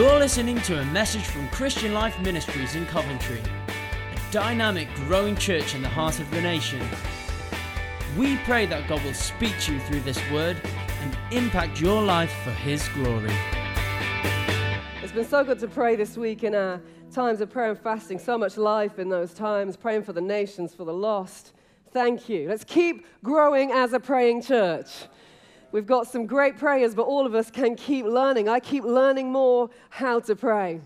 You're listening to a message from Christian Life Ministries in Coventry, a dynamic, growing church in the heart of the nation. We pray that God will speak to you through this word and impact your life for His glory. It's been so good to pray this week in our times of prayer and fasting. So much life in those times, praying for the nations, for the lost. Thank you. Let's keep growing as a praying church. We've got some great prayers, but all of us can keep learning. I keep learning more how to pray.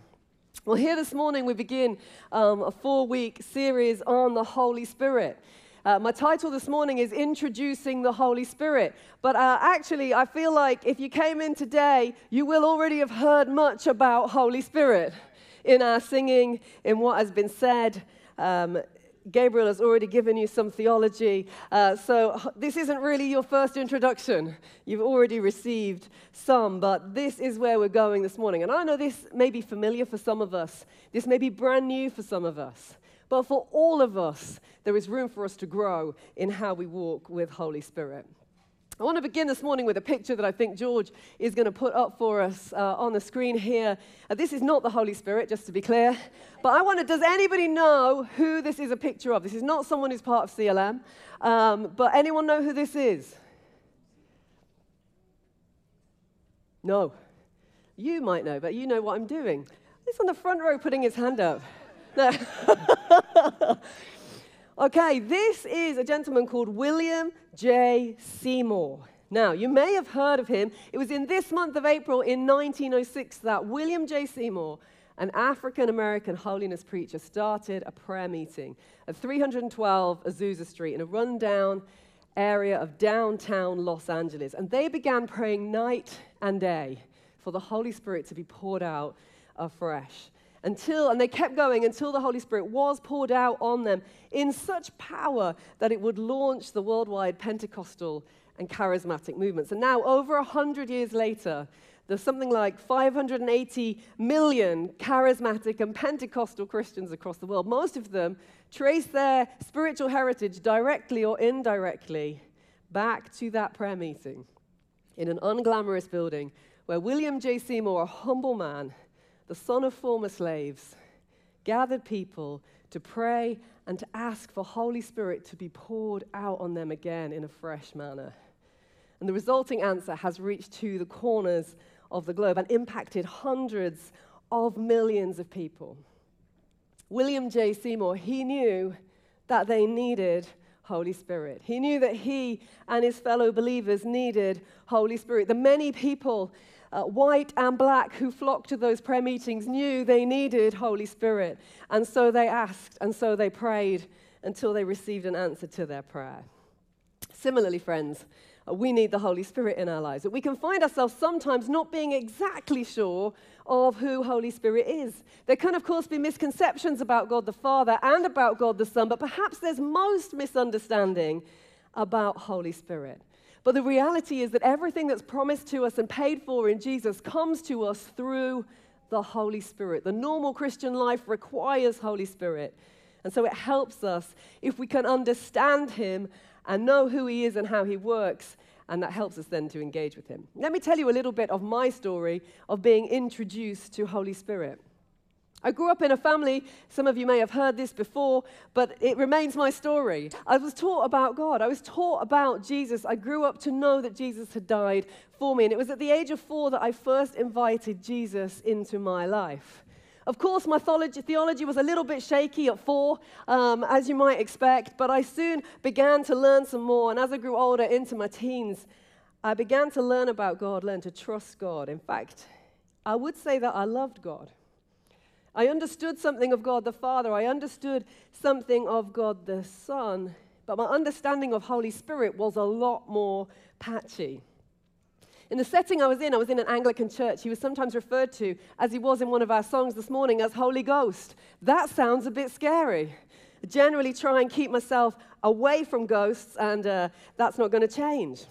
Well, here this morning we begin um, a four week series on the Holy Spirit. Uh, my title this morning is Introducing the Holy Spirit. But uh, actually, I feel like if you came in today, you will already have heard much about Holy Spirit in our singing, in what has been said. Um, Gabriel has already given you some theology. Uh, so this isn't really your first introduction. You've already received some, but this is where we're going this morning. And I know this may be familiar for some of us, this may be brand new for some of us. But for all of us, there is room for us to grow in how we walk with Holy Spirit. I want to begin this morning with a picture that I think George is going to put up for us uh, on the screen here. Uh, this is not the Holy Spirit, just to be clear. But I wonder, does anybody know who this is a picture of? This is not someone who's part of CLM. Um, but anyone know who this is? No. You might know, but you know what I'm doing. He's on the front row putting his hand up. No. Okay, this is a gentleman called William J. Seymour. Now, you may have heard of him. It was in this month of April in 1906 that William J. Seymour, an African American holiness preacher, started a prayer meeting at 312 Azusa Street in a rundown area of downtown Los Angeles. And they began praying night and day for the Holy Spirit to be poured out afresh until, and they kept going until the Holy Spirit was poured out on them in such power that it would launch the worldwide Pentecostal and charismatic movements. And now, over 100 years later, there's something like 580 million charismatic and Pentecostal Christians across the world. Most of them trace their spiritual heritage directly or indirectly back to that prayer meeting in an unglamorous building where William J. Seymour, a humble man, the son of former slaves, gathered people to pray and to ask for Holy Spirit to be poured out on them again in a fresh manner. And the resulting answer has reached to the corners of the globe and impacted hundreds of millions of people. William J. Seymour, he knew that they needed Holy Spirit. He knew that he and his fellow believers needed Holy Spirit. The many people uh, white and black, who flocked to those prayer meetings knew they needed Holy Spirit. And so they asked, and so they prayed until they received an answer to their prayer. Similarly, friends, uh, we need the Holy Spirit in our lives. We can find ourselves sometimes not being exactly sure of who Holy Spirit is. There can, of course, be misconceptions about God the Father and about God the Son, but perhaps there's most misunderstanding about Holy Spirit. But the reality is that everything that's promised to us and paid for in Jesus comes to us through the Holy Spirit. The normal Christian life requires Holy Spirit. And so it helps us if we can understand Him and know who He is and how He works. And that helps us then to engage with Him. Let me tell you a little bit of my story of being introduced to Holy Spirit. I grew up in a family, some of you may have heard this before, but it remains my story. I was taught about God. I was taught about Jesus. I grew up to know that Jesus had died for me. And it was at the age of four that I first invited Jesus into my life. Of course, my theology was a little bit shaky at four, um, as you might expect, but I soon began to learn some more. And as I grew older into my teens, I began to learn about God, learn to trust God. In fact, I would say that I loved God. I understood something of God the Father. I understood something of God the Son. But my understanding of Holy Spirit was a lot more patchy. In the setting I was in, I was in an Anglican church. He was sometimes referred to, as he was in one of our songs this morning, as Holy Ghost. That sounds a bit scary. I generally try and keep myself away from ghosts, and uh, that's not going to change.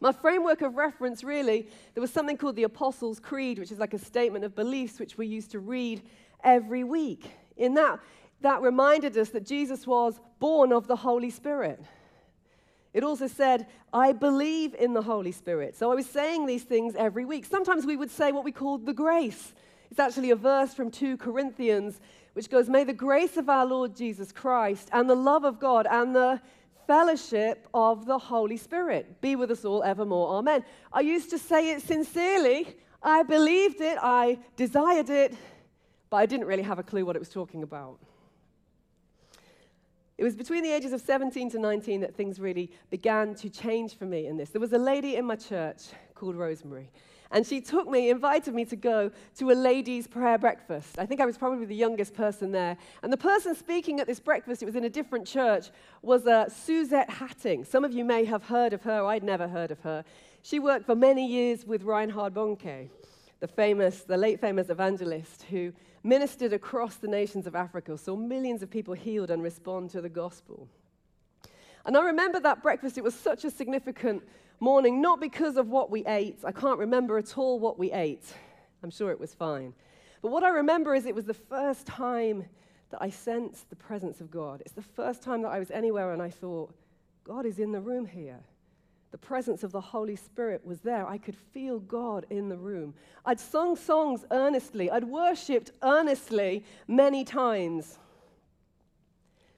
My framework of reference, really, there was something called the Apostles' Creed, which is like a statement of beliefs which we used to read every week. In that, that reminded us that Jesus was born of the Holy Spirit. It also said, I believe in the Holy Spirit. So I was saying these things every week. Sometimes we would say what we called the grace. It's actually a verse from 2 Corinthians which goes, May the grace of our Lord Jesus Christ and the love of God and the fellowship of the Holy Spirit be with us all evermore. Amen. I used to say it sincerely. I believed it. I desired it. But I didn't really have a clue what it was talking about. It was between the ages of 17 to 19 that things really began to change for me in this. There was a lady in my church called Rosemary. And she took me, invited me to go to a ladies' prayer breakfast. I think I was probably the youngest person there. And the person speaking at this breakfast, it was in a different church, was uh, Suzette Hattingh. Some of you may have heard of her. I'd never heard of her. She worked for many years with Reinhard Bonnke, the famous, the late famous evangelist who ministered across the nations of Africa, saw millions of people healed and respond to the gospel. And I remember that breakfast, it was such a significant morning, not because of what we ate. I can't remember at all what we ate. I'm sure it was fine. But what I remember is it was the first time that I sensed the presence of God. It's the first time that I was anywhere and I thought, God is in the room here. The presence of the Holy Spirit was there. I could feel God in the room. I'd sung songs earnestly, I'd worshiped earnestly many times.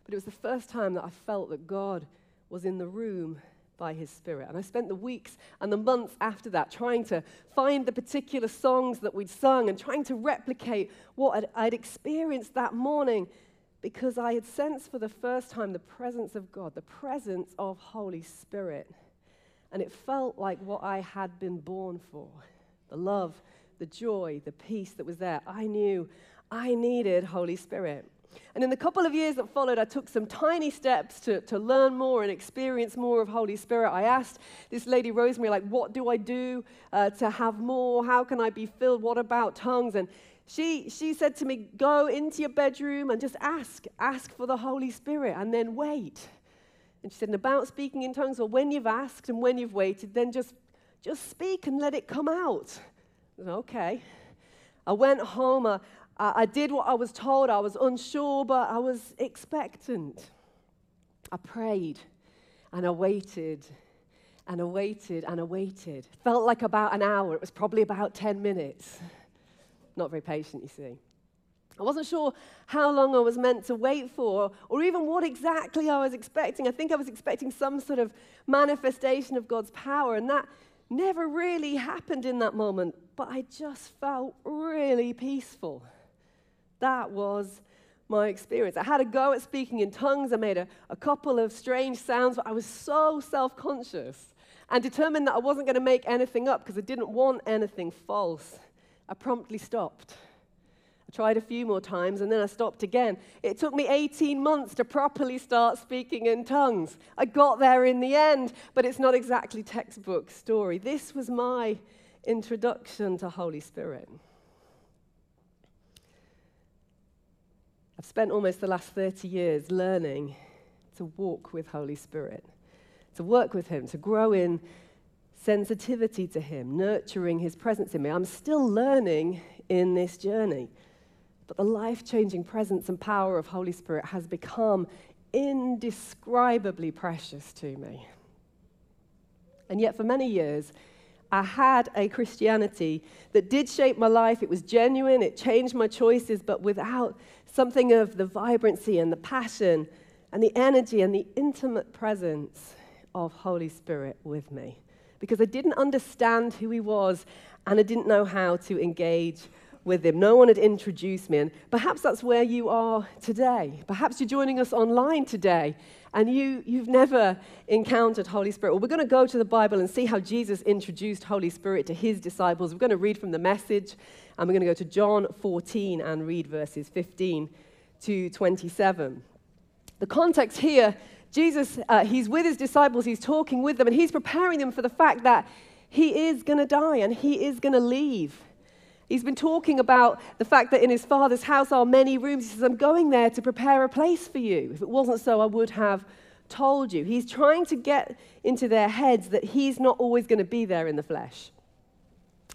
But it was the first time that I felt that God was in the room by his spirit. And I spent the weeks and the months after that trying to find the particular songs that we'd sung and trying to replicate what I'd, experienced that morning because I had sensed for the first time the presence of God, the presence of Holy Spirit. And it felt like what I had been born for the love, the joy, the peace that was there. I knew I needed Holy Spirit. And in the couple of years that followed, I took some tiny steps to, to learn more and experience more of Holy Spirit. I asked this lady, Rosemary, like, what do I do uh, to have more? How can I be filled? What about tongues? And she, she said to me, go into your bedroom and just ask. Ask for the Holy Spirit and then wait. And she said, and about speaking in tongues, or when you've asked and when you've waited, then just, just speak and let it come out. Said, okay. I went home. I, I, I did what I was told. I was unsure, but I was expectant. I prayed and I waited and I waited and I waited. Felt like about an hour. It was probably about 10 minutes. Not very patient, you see. I wasn't sure how long I was meant to wait for or even what exactly I was expecting. I think I was expecting some sort of manifestation of God's power, and that never really happened in that moment, but I just felt really peaceful. That was my experience. I had a go at speaking in tongues. I made a, a couple of strange sounds, but I was so self conscious and determined that I wasn't going to make anything up because I didn't want anything false. I promptly stopped. I tried a few more times and then I stopped again. It took me 18 months to properly start speaking in tongues. I got there in the end, but it's not exactly textbook story. This was my introduction to Holy Spirit. I've spent almost the last 30 years learning to walk with Holy Spirit, to work with Him, to grow in sensitivity to Him, nurturing His presence in me. I'm still learning in this journey. But the life changing presence and power of Holy Spirit has become indescribably precious to me. And yet, for many years, I had a Christianity that did shape my life. It was genuine, it changed my choices, but without something of the vibrancy and the passion and the energy and the intimate presence of Holy Spirit with me. Because I didn't understand who He was and I didn't know how to engage with Him. No one had introduced me. And perhaps that's where you are today. Perhaps you're joining us online today and you, you've never encountered Holy Spirit. Well, we're going to go to the Bible and see how Jesus introduced Holy Spirit to his disciples. We're going to read from the message, and we're going to go to John 14 and read verses 15 to 27. The context here Jesus, uh, he's with his disciples, he's talking with them, and he's preparing them for the fact that he is going to die and he is going to leave. He's been talking about the fact that in his father's house are many rooms. He says, I'm going there to prepare a place for you. If it wasn't so, I would have told you. He's trying to get into their heads that he's not always going to be there in the flesh.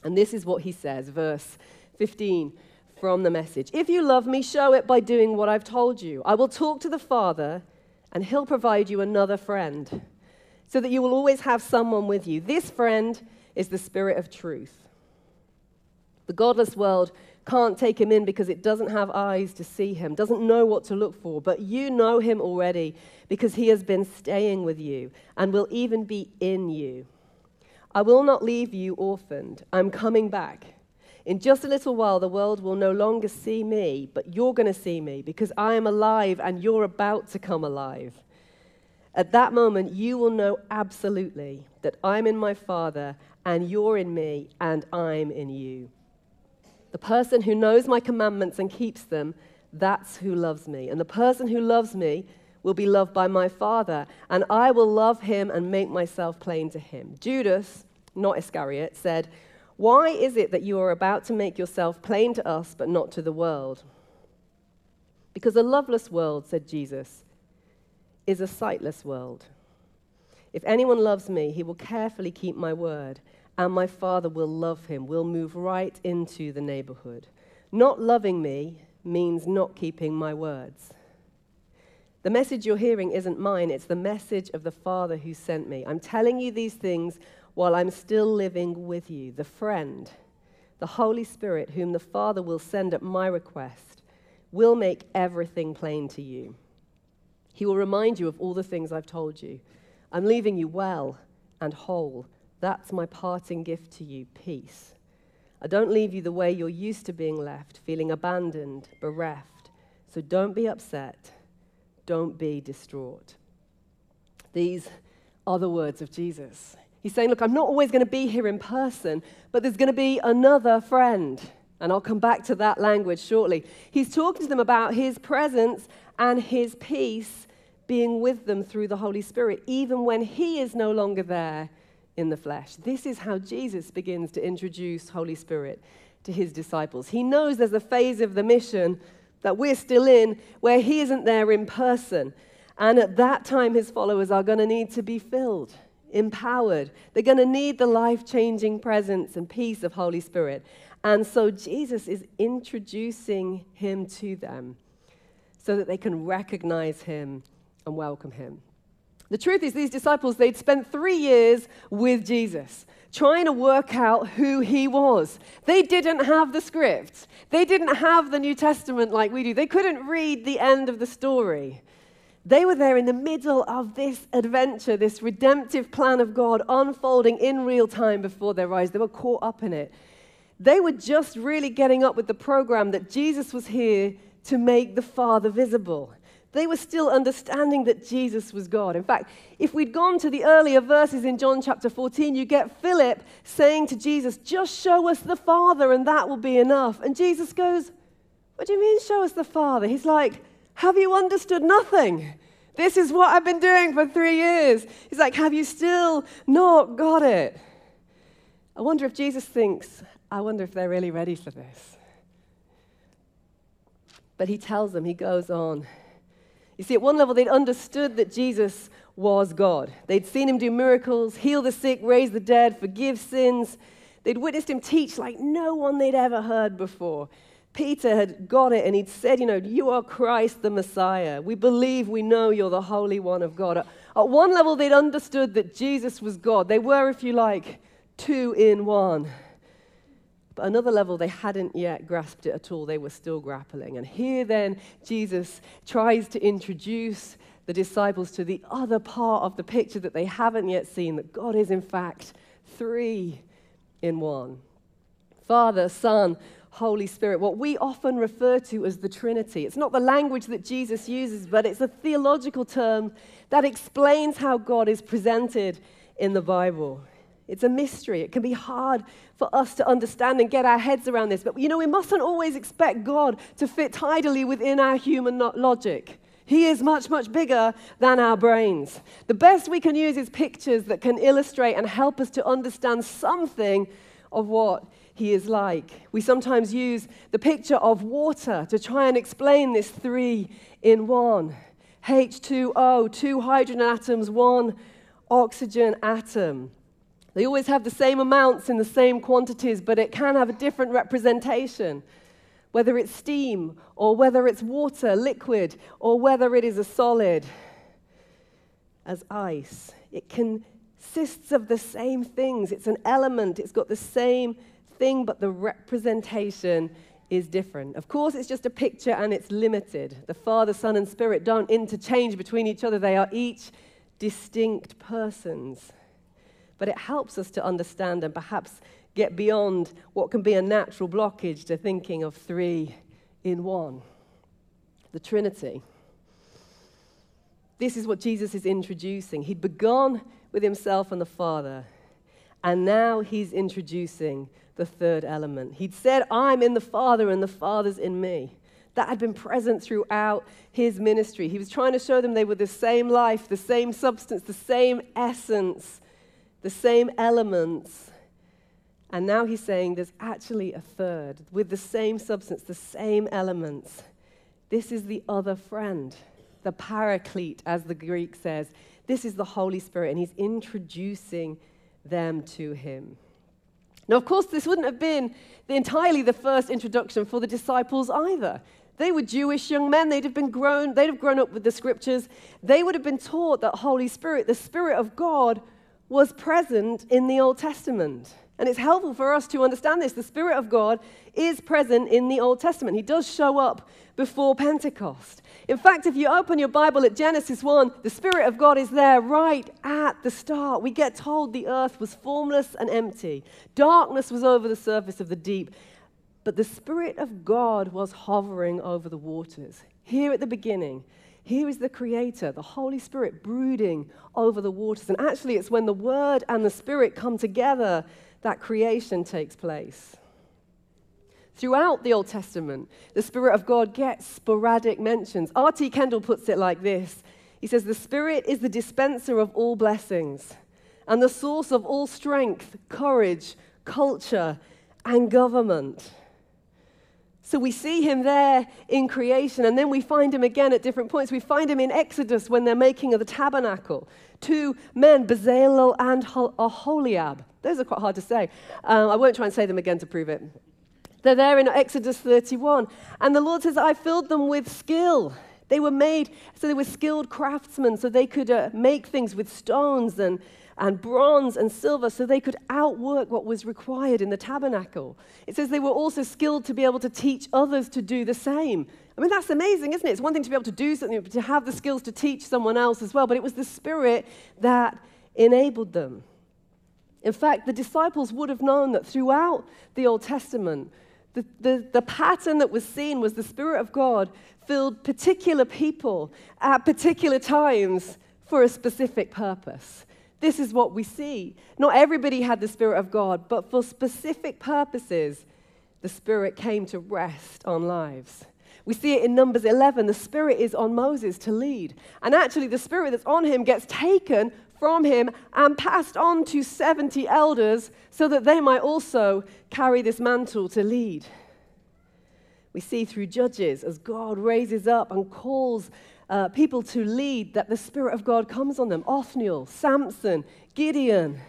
And this is what he says, verse 15 from the message If you love me, show it by doing what I've told you. I will talk to the Father, and he'll provide you another friend so that you will always have someone with you. This friend is the Spirit of truth. The godless world can't take him in because it doesn't have eyes to see him, doesn't know what to look for, but you know him already because he has been staying with you and will even be in you. I will not leave you orphaned. I'm coming back. In just a little while, the world will no longer see me, but you're going to see me because I am alive and you're about to come alive. At that moment, you will know absolutely that I'm in my Father and you're in me and I'm in you. The person who knows my commandments and keeps them, that's who loves me. And the person who loves me will be loved by my Father, and I will love him and make myself plain to him. Judas, not Iscariot, said, Why is it that you are about to make yourself plain to us, but not to the world? Because a loveless world, said Jesus, is a sightless world. If anyone loves me, he will carefully keep my word and my Father will love him, will move right into the neighborhood. Not loving me means not keeping my words. The message you're hearing isn't mine, it's the message of the Father who sent me. I'm telling you these things while I'm still living with you. The friend, the Holy Spirit, whom the Father will send at my request, will make everything plain to you. He will remind you of all the things I've told you. I'm leaving you well and whole that's my parting gift to you peace. I don't leave you the way you're used to being left, feeling abandoned, bereft. So don't be upset. Don't be distraught. These are the words of Jesus. He's saying, Look, I'm not always going to be here in person, but there's going to be another friend. And I'll come back to that language shortly. He's talking to them about his presence and his peace being with them through the Holy Spirit, even when he is no longer there in the flesh. This is how Jesus begins to introduce Holy Spirit to his disciples. He knows there's a phase of the mission that we're still in where he isn't there in person. And at that time, his followers are going to need to be filled, empowered. They're going to need the life changing presence and peace of Holy Spirit. And so Jesus is introducing him to them so that they can recognize him and welcome him. The truth is, these disciples, they'd spent three years with Jesus trying to work out who he was. They didn't have the script, they didn't have the New Testament like we do. They couldn't read the end of the story. They were there in the middle of this adventure, this redemptive plan of God unfolding in real time before their eyes. They were caught up in it. They were just really getting up with the program that Jesus was here to make the Father visible. They were still understanding that Jesus was God. In fact, if we'd gone to the earlier verses in John chapter 14, you get Philip saying to Jesus, Just show us the Father, and that will be enough. And Jesus goes, What do you mean, show us the Father? He's like, Have you understood nothing? This is what I've been doing for three years. He's like, Have you still not got it? I wonder if Jesus thinks, I wonder if they're really ready for this. But he tells them, he goes on. You see, at one level, they'd understood that Jesus was God. They'd seen him do miracles, heal the sick, raise the dead, forgive sins. They'd witnessed him teach like no one they'd ever heard before. Peter had got it and he'd said, You know, you are Christ the Messiah. We believe we know you're the Holy One of God. At one level, they'd understood that Jesus was God. They were, if you like, two in one. But another level, they hadn't yet grasped it at all. They were still grappling. And here then, Jesus tries to introduce the disciples to the other part of the picture that they haven't yet seen that God is, in fact, three in one Father, Son, Holy Spirit, what we often refer to as the Trinity. It's not the language that Jesus uses, but it's a theological term that explains how God is presented in the Bible. It's a mystery. It can be hard for us to understand and get our heads around this. But you know, we mustn't always expect God to fit tidily within our human logic. He is much, much bigger than our brains. The best we can use is pictures that can illustrate and help us to understand something of what He is like. We sometimes use the picture of water to try and explain this three in one H2O, two hydrogen atoms, one oxygen atom. They always have the same amounts in the same quantities, but it can have a different representation. Whether it's steam, or whether it's water, liquid, or whether it is a solid. as ice. It consists of the same things. It's an element, it's got the same thing, but the representation is different. Of course, it's just a picture and it's limited. The Father, Son, and Spirit don't interchange between each other, they are each distinct persons. But it helps us to understand and perhaps get beyond what can be a natural blockage to thinking of three in one the Trinity. This is what Jesus is introducing. He'd begun with himself and the Father, and now he's introducing the third element. He'd said, I'm in the Father, and the Father's in me. That had been present throughout his ministry. He was trying to show them they were the same life, the same substance, the same essence, the same elements. And now he's saying there's actually a third with the same substance, the same elements. This is the other friend the paraclete, as the Greek says. This is the Holy Spirit, and he's introducing them to him. Now, of course, this wouldn't have been entirely the first introduction for the disciples either. They were Jewish young men. They'd have been grown, they'd have grown up with the scriptures. They would have been taught that Holy Spirit, the Spirit of God, was present in the Old Testament. And it's helpful for us to understand this. The Spirit of God is present in the Old Testament. He does show up before Pentecost. In fact, if you open your Bible at Genesis 1, the Spirit of God is there right at the start. We get told the earth was formless and empty, darkness was over the surface of the deep, but the Spirit of God was hovering over the waters. Here at the beginning, here is the Creator, the Holy Spirit, brooding over the waters. And actually, it's when the Word and the Spirit come together that creation takes place. Throughout the Old Testament, the Spirit of God gets sporadic mentions. R.T. Kendall puts it like this He says, The Spirit is the dispenser of all blessings and the source of all strength, courage, culture, and government. So we see him there in creation, and then we find him again at different points. We find him in Exodus when they're making of the tabernacle. Two men, Bezalel and Aholiab. Those are quite hard to say. Um, I won't try and say them again to prove it. They're there in Exodus 31. And the Lord says, I filled them with skill. They were made, so they were skilled craftsmen, so they could uh, make things with stones and, and bronze and silver, so they could outwork what was required in the tabernacle. It says they were also skilled to be able to teach others to do the same. I mean, that's amazing, isn't it? It's one thing to be able to do something, but to have the skills to teach someone else as well. But it was the Spirit that enabled them. In fact, the disciples would have known that throughout the Old Testament, the, the, the, pattern that was seen was the Spirit of God filled particular people at particular times for a specific purpose. This is what we see. Not everybody had the Spirit of God, but for specific purposes, the Spirit came to rest on lives. We see it in Numbers 11. The Spirit is on Moses to lead. And actually, the Spirit that's on him gets taken from him and passed on to 70 elders so that they might also carry this mantle to lead. We see through Judges as God raises up and calls uh, people to lead that the Spirit of God comes on them Othniel, Samson, Gideon.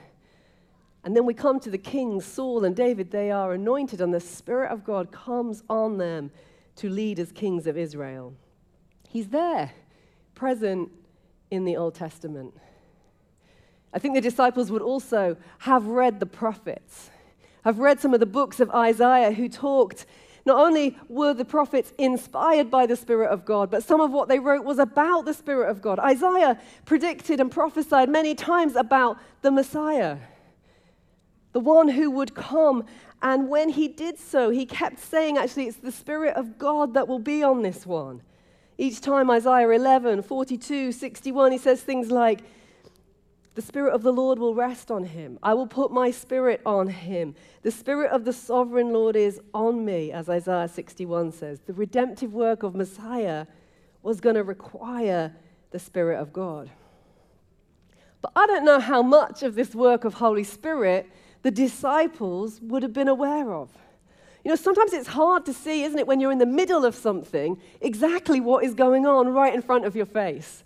And then we come to the kings, Saul and David. They are anointed, and the Spirit of God comes on them to lead as kings of Israel. He's there, present in the Old Testament. I think the disciples would also have read the prophets, have read some of the books of Isaiah who talked. Not only were the prophets inspired by the Spirit of God, but some of what they wrote was about the Spirit of God. Isaiah predicted and prophesied many times about the Messiah, the one who would come. And when he did so, he kept saying, actually, it's the Spirit of God that will be on this one. Each time, Isaiah 11, 42, 61, he says things like, the Spirit of the Lord will rest on him. I will put my Spirit on him. The Spirit of the sovereign Lord is on me, as Isaiah 61 says. The redemptive work of Messiah was going to require the Spirit of God. But I don't know how much of this work of Holy Spirit the disciples would have been aware of. You know, sometimes it's hard to see, isn't it, when you're in the middle of something, exactly what is going on right in front of your face.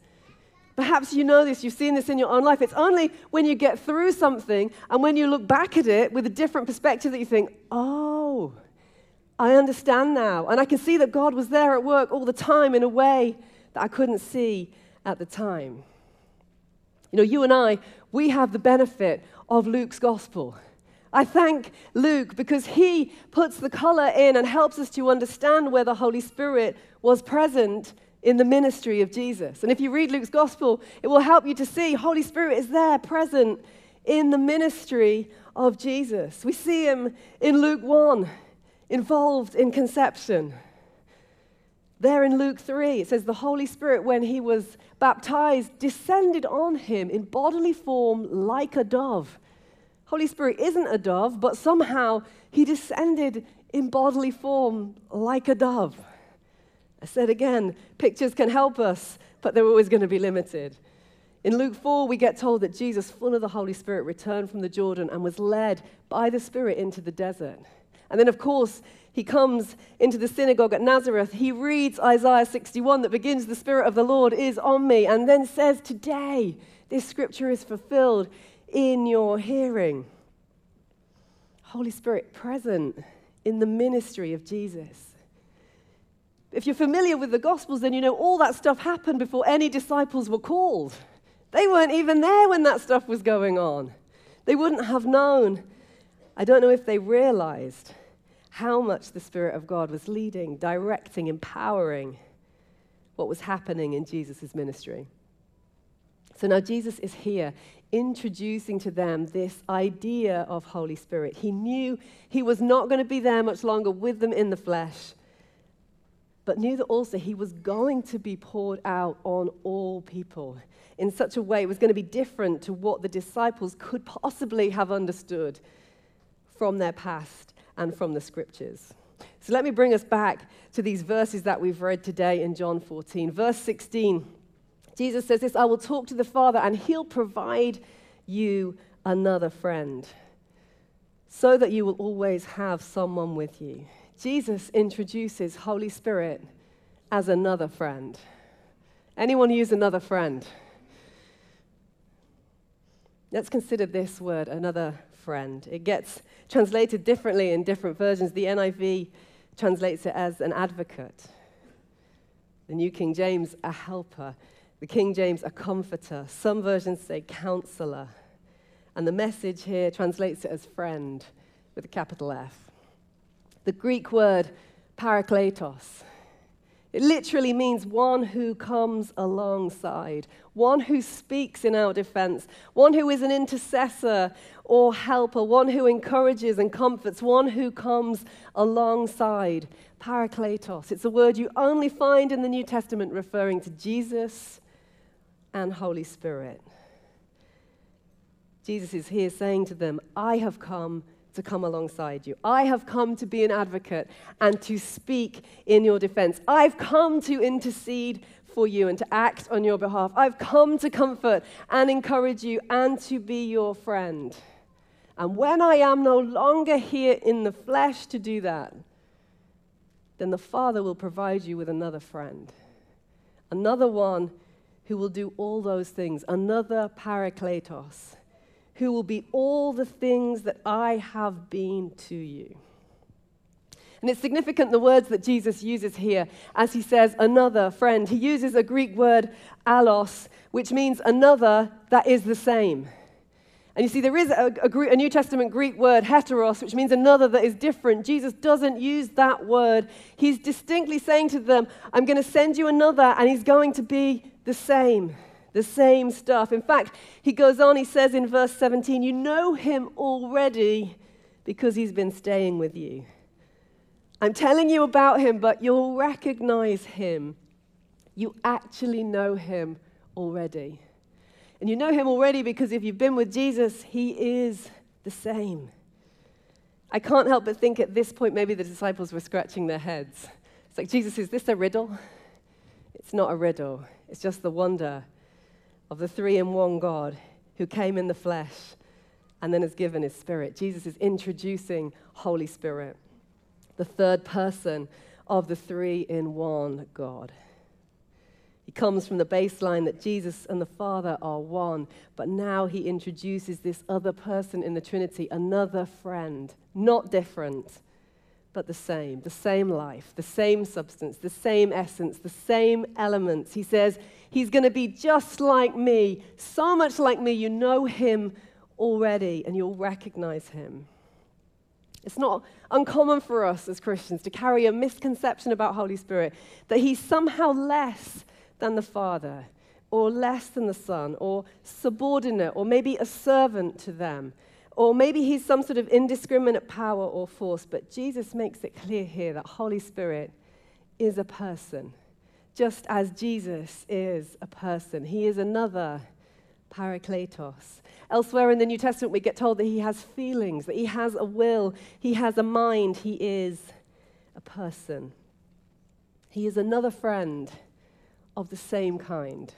Perhaps you know this, you've seen this in your own life. It's only when you get through something and when you look back at it with a different perspective that you think, oh, I understand now. And I can see that God was there at work all the time in a way that I couldn't see at the time. You know, you and I, we have the benefit of Luke's gospel. I thank Luke because he puts the color in and helps us to understand where the Holy Spirit was present in the ministry of Jesus. And if you read Luke's gospel, it will help you to see Holy Spirit is there present in the ministry of Jesus. We see him in Luke 1, involved in conception. There in Luke 3, it says the Holy Spirit, when he was baptized, descended on him in bodily form like a dove. Holy Spirit isn't a dove, but somehow he descended in bodily form like a dove. I said again, pictures can help us, but they're always going to be limited. In Luke 4, we get told that Jesus, full of the Holy Spirit, returned from the Jordan and was led by the Spirit into the desert. And then, of course, he comes into the synagogue at Nazareth. He reads Isaiah 61 that begins, The Spirit of the Lord is on me, and then says, Today, this scripture is fulfilled in your hearing. Holy Spirit present in the ministry of Jesus. If you're familiar with the Gospels, then you know all that stuff happened before any disciples were called. They weren't even there when that stuff was going on. They wouldn't have known. I don't know if they realized how much the Spirit of God was leading, directing, empowering what was happening in Jesus' ministry. So now Jesus is here introducing to them this idea of Holy Spirit. He knew he was not going to be there much longer with them in the flesh, but knew that also he was going to be poured out on all people in such a way it was going to be different to what the disciples could possibly have understood from their past and from the scriptures. So let me bring us back to these verses that we've read today in John 14. Verse 16, Jesus says this I will talk to the Father, and he'll provide you another friend so that you will always have someone with you. Jesus introduces Holy Spirit as another friend. Anyone use another friend? Let's consider this word, another friend. It gets translated differently in different versions. The NIV translates it as an advocate, the New King James, a helper, the King James, a comforter. Some versions say counselor. And the message here translates it as friend with a capital F. The Greek word parakletos it literally means one who comes alongside, one who speaks in our defense, one who is an intercessor or helper, one who encourages and comforts, one who comes alongside. Parakletos. It's a word you only find in the New Testament referring to Jesus and Holy Spirit. Jesus is here saying to them, I have come to come alongside you. I have come to be an advocate and to speak in your defense. I've come to intercede for you and to act on your behalf. I've come to comfort and encourage you and to be your friend. And when I am no longer here in the flesh to do that, then the Father will provide you with another friend, another one who will do all those things, another parakletos who will be all the things that I have been to you. And it's significant the words that Jesus uses here as he says, another friend. He uses a Greek word, allos, which means another that is the same. And you see, there is a, a, a, New Testament Greek word, heteros, which means another that is different. Jesus doesn't use that word. He's distinctly saying to them, I'm going to send you another, and he's going to be the same the same stuff. In fact, he goes on, he says in verse 17, You know him already because he's been staying with you. I'm telling you about him, but you'll recognize him. You actually know him already. And you know him already because if you've been with Jesus, he is the same. I can't help but think at this point, maybe the disciples were scratching their heads. It's like, Jesus, is this a riddle? It's not a riddle, it's just the wonder of the three in one God who came in the flesh and then has given his spirit. Jesus is introducing Holy Spirit, the third person of the three in one God. He comes from the baseline that Jesus and the Father are one, but now he introduces this other person in the Trinity, another friend, not different, but the same, the same life, the same substance, the same essence, the same elements. He says, He's going to be just like me, so much like me, you know him already and you'll recognize him. It's not uncommon for us as Christians to carry a misconception about Holy Spirit that he's somehow less than the Father, or less than the Son, or subordinate, or maybe a servant to them, or maybe he's some sort of indiscriminate power or force. But Jesus makes it clear here that Holy Spirit is a person, just as Jesus is a person. He is another Parakletos. Elsewhere in the New Testament, we get told that he has feelings, that he has a will, he has a mind, he is a person. He is another friend of the same kind.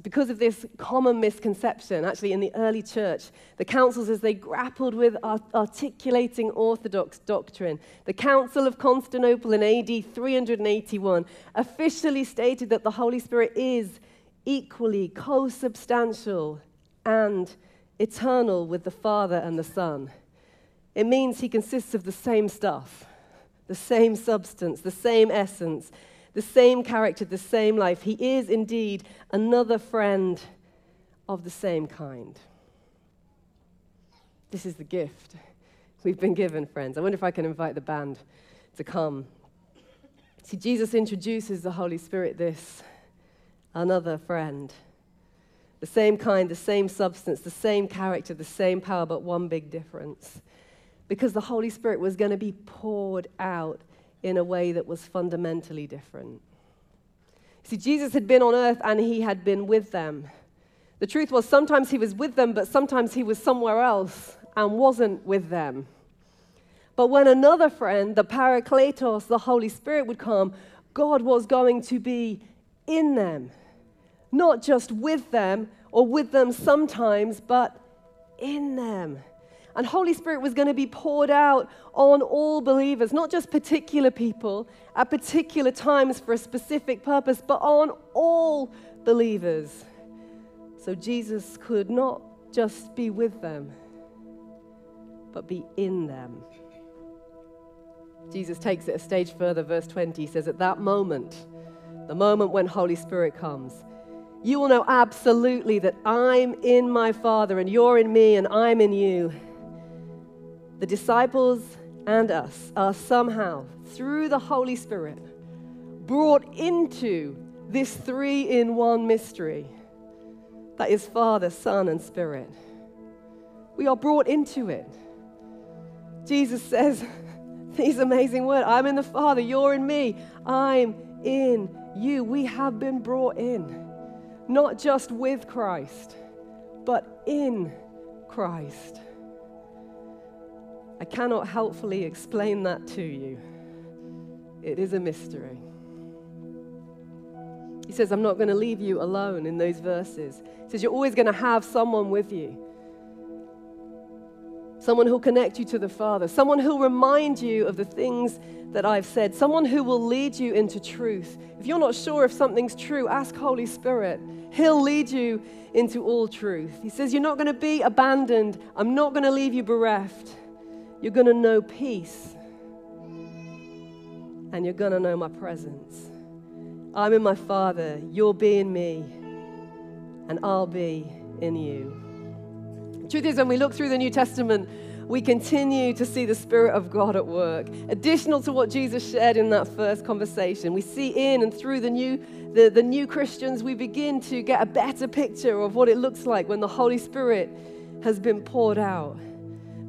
Because of this common misconception, actually, in the early church, the councils, as they grappled with art- articulating Orthodox doctrine, the Council of Constantinople in AD 381 officially stated that the Holy Spirit is equally co substantial and eternal with the Father and the Son. It means he consists of the same stuff, the same substance, the same essence, the same character, the same life. He is indeed another friend of the same kind. This is the gift we've been given, friends. I wonder if I can invite the band to come. See, Jesus introduces the Holy Spirit this another friend. The same kind, the same substance, the same character, the same power, but one big difference. Because the Holy Spirit was going to be poured out in a way that was fundamentally different. See, Jesus had been on earth and he had been with them. The truth was, sometimes he was with them, but sometimes he was somewhere else and wasn't with them. But when another friend, the Parakletos, the Holy Spirit, would come, God was going to be in them not just with them or with them sometimes, but in them. And Holy Spirit was going to be poured out on all believers, not just particular people at particular times for a specific purpose, but on all believers. So Jesus could not just be with them, but be in them. Jesus takes it a stage further. Verse 20 says, At that moment, the moment when Holy Spirit comes, you will know absolutely that I'm in my Father and you're in me and I'm in you. The disciples and us are somehow, through the Holy Spirit, brought into this three in one mystery that is Father, Son, and Spirit. We are brought into it. Jesus says these amazing words I'm in the Father, you're in me, I'm in you. We have been brought in not just with Christ, but in Christ. I cannot helpfully explain that to you. It is a mystery. He says, I'm not going to leave you alone in those verses. He says, You're always going to have someone with you. Someone who'll connect you to the Father. Someone who'll remind you of the things that I've said. Someone who will lead you into truth. If you're not sure if something's true, ask Holy Spirit. He'll lead you into all truth. He says, You're not going to be abandoned. I'm not going to leave you bereft. You're going to know peace. And you're going to know my presence. I'm in my Father. You'll be in me. And I'll be in you. Truth is, when we look through the New Testament, we continue to see the Spirit of God at work. Additional to what Jesus shared in that first conversation, we see in and through the new, the, the new Christians, we begin to get a better picture of what it looks like when the Holy Spirit has been poured out.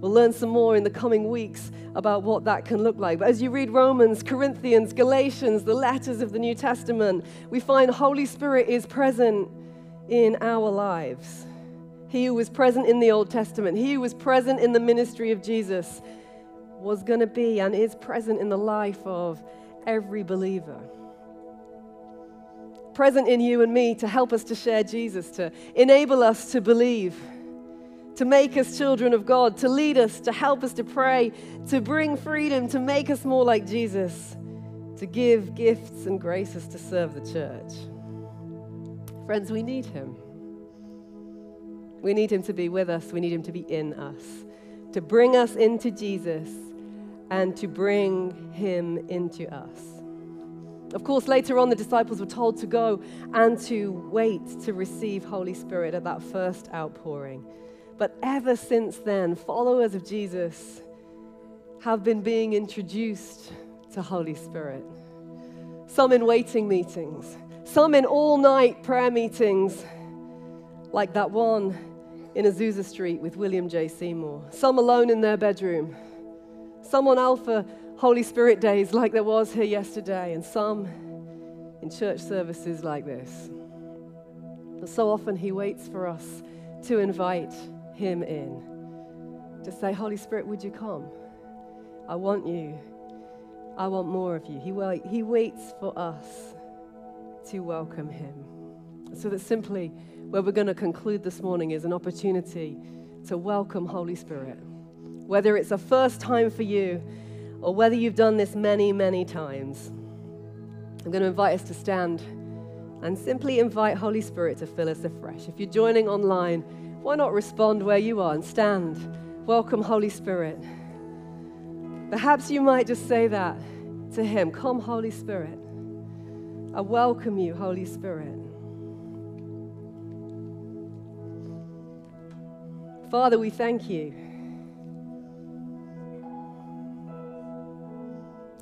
We'll learn some more in the coming weeks about what that can look like. But as you read Romans, Corinthians, Galatians, the letters of the New Testament, we find Holy Spirit is present in our lives. He who was present in the Old Testament, he who was present in the ministry of Jesus, was going to be and is present in the life of every believer. Present in you and me to help us to share Jesus, to enable us to believe, to make us children of God, to lead us, to help us to pray, to bring freedom, to make us more like Jesus, to give gifts and graces to serve the church. Friends, we need him. We need Him to be with us. We need Him to be in us, to bring us into Jesus and to bring Him into us. Of course, later on, the disciples were told to go and to wait to receive Holy Spirit at that first outpouring. But ever since then, followers of Jesus have been being introduced to Holy Spirit. Some in waiting meetings, some in all night prayer meetings, like that one in Azusa Street with William J. Seymour, some alone in their bedroom, some on Alpha Holy Spirit days like there was here yesterday, and some in church services like this. But so often He waits for us to invite Him in, to say, Holy Spirit, would you come? I want you. I want more of you. He, wait, he waits for us to welcome Him. So that simply, where we're going to conclude this morning is an opportunity to welcome Holy Spirit. Whether it's a first time for you or whether you've done this many, many times, I'm going to invite us to stand and simply invite Holy Spirit to fill us afresh. If you're joining online, why not respond where you are and stand? Welcome, Holy Spirit. Perhaps you might just say that to Him Come, Holy Spirit. I welcome you, Holy Spirit. Father, we thank you.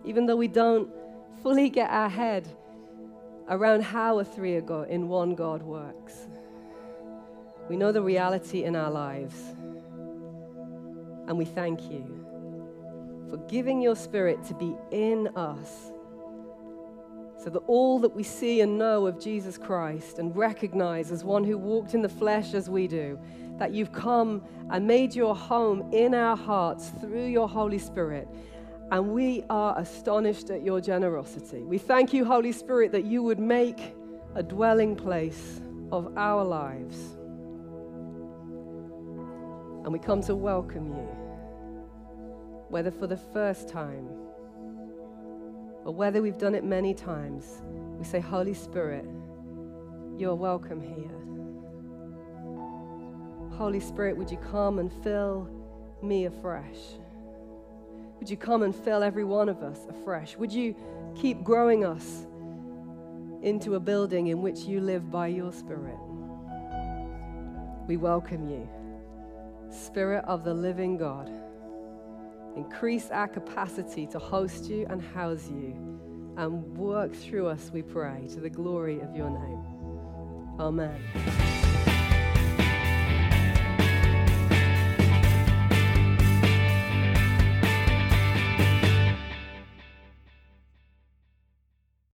Even though we don't fully get our head around how a three in one God works, we know the reality in our lives. And we thank you for giving your spirit to be in us so that all that we see and know of Jesus Christ and recognize as one who walked in the flesh as we do, that you've come and made your home in our hearts through your Holy Spirit. And we are astonished at your generosity. We thank you, Holy Spirit, that you would make a dwelling place of our lives. And we come to welcome you, whether for the first time or whether we've done it many times. We say, Holy Spirit, you're welcome here. Holy Spirit, would you come and fill me afresh? Would you come and fill every one of us afresh? Would you keep growing us into a building in which you live by your Spirit? We welcome you, Spirit of the living God. Increase our capacity to host you and house you and work through us, we pray, to the glory of your name. Amen.